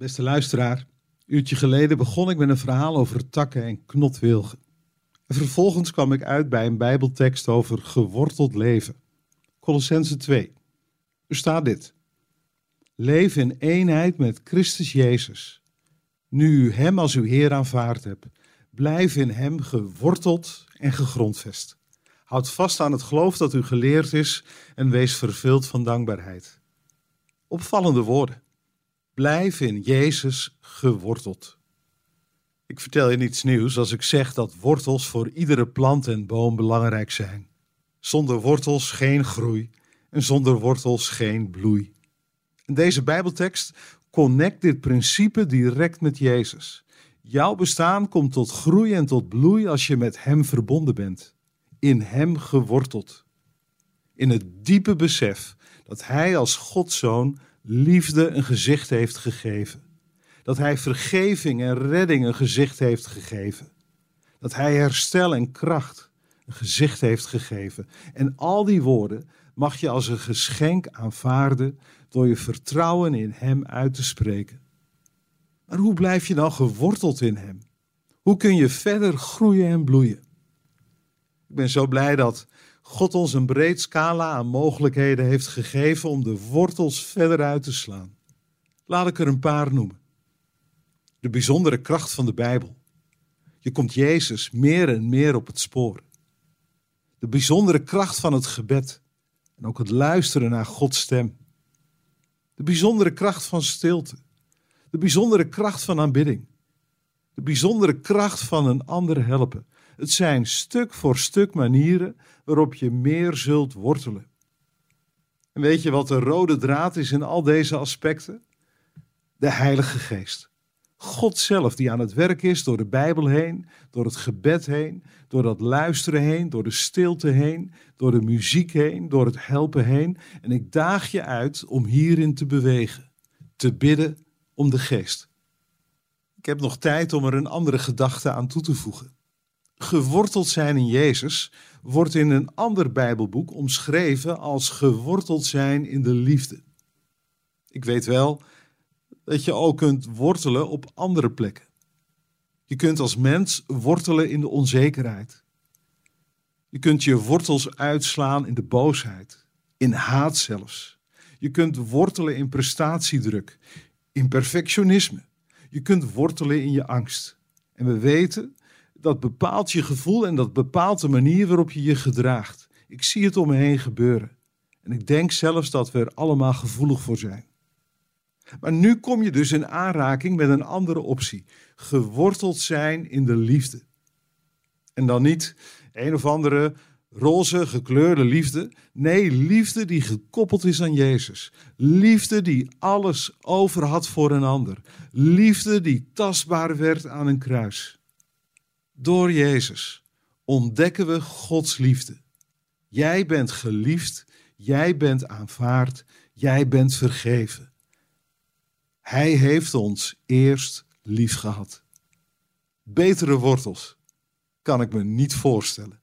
Beste luisteraar, een uurtje geleden begon ik met een verhaal over takken en knotwilgen. En vervolgens kwam ik uit bij een Bijbeltekst over geworteld leven. Colossense 2. Er staat dit. Leef in eenheid met Christus Jezus. Nu u Hem als uw Heer aanvaard hebt, blijf in Hem geworteld en gegrondvest. Houd vast aan het geloof dat u geleerd is en wees vervuld van dankbaarheid. Opvallende woorden. Blijf in Jezus geworteld. Ik vertel je niets nieuws als ik zeg dat wortels voor iedere plant en boom belangrijk zijn. Zonder wortels geen groei en zonder wortels geen bloei. En deze Bijbeltekst connect dit principe direct met Jezus. Jouw bestaan komt tot groei en tot bloei als je met Hem verbonden bent. In Hem geworteld. In het diepe besef dat Hij als Godszoon liefde een gezicht heeft gegeven. Dat Hij vergeving en redding een gezicht heeft gegeven. Dat Hij herstel en kracht een gezicht heeft gegeven. En al die woorden mag je als een geschenk aanvaarden door je vertrouwen in Hem uit te spreken. Maar hoe blijf je dan geworteld in Hem? Hoe kun je verder groeien en bloeien? Ik ben zo blij dat God ons een breed scala aan mogelijkheden heeft gegeven om de wortels verder uit te slaan. Laat ik er een paar noemen. De bijzondere kracht van de Bijbel. Je komt Jezus meer en meer op het spoor. De bijzondere kracht van het gebed en ook het luisteren naar Gods stem. De bijzondere kracht van stilte. De bijzondere kracht van aanbidding. De bijzondere kracht van een ander helpen. Het zijn stuk voor stuk manieren waarop je meer zult wortelen. En weet je wat de rode draad is in al deze aspecten? De Heilige Geest. God zelf die aan het werk is door de Bijbel heen, door het gebed heen, door dat luisteren heen, door de stilte heen, door de muziek heen, door het helpen heen. En ik daag je uit om hierin te bewegen, te bidden om de Geest. Ik heb nog tijd om er een andere gedachte aan toe te voegen geworteld zijn in Jezus wordt in een ander Bijbelboek omschreven als geworteld zijn in de liefde. Ik weet wel dat je ook kunt wortelen op andere plekken. Je kunt als mens wortelen in de onzekerheid. Je kunt je wortels uitslaan in de boosheid, in haat zelfs. Je kunt wortelen in prestatiedruk, in perfectionisme. Je kunt wortelen in je angst. En we weten dat bepaalt je gevoel en dat bepaalt de manier waarop je je gedraagt. Ik zie het om me heen gebeuren. En ik denk zelfs dat we er allemaal gevoelig voor zijn. Maar nu kom je dus in aanraking met een andere optie: geworteld zijn in de liefde. En dan niet een of andere roze gekleurde liefde. Nee, liefde die gekoppeld is aan Jezus. Liefde die alles over had voor een ander. Liefde die tastbaar werd aan een kruis. Door Jezus ontdekken we Gods liefde. Jij bent geliefd, jij bent aanvaard, jij bent vergeven. Hij heeft ons eerst lief gehad. Betere wortels kan ik me niet voorstellen.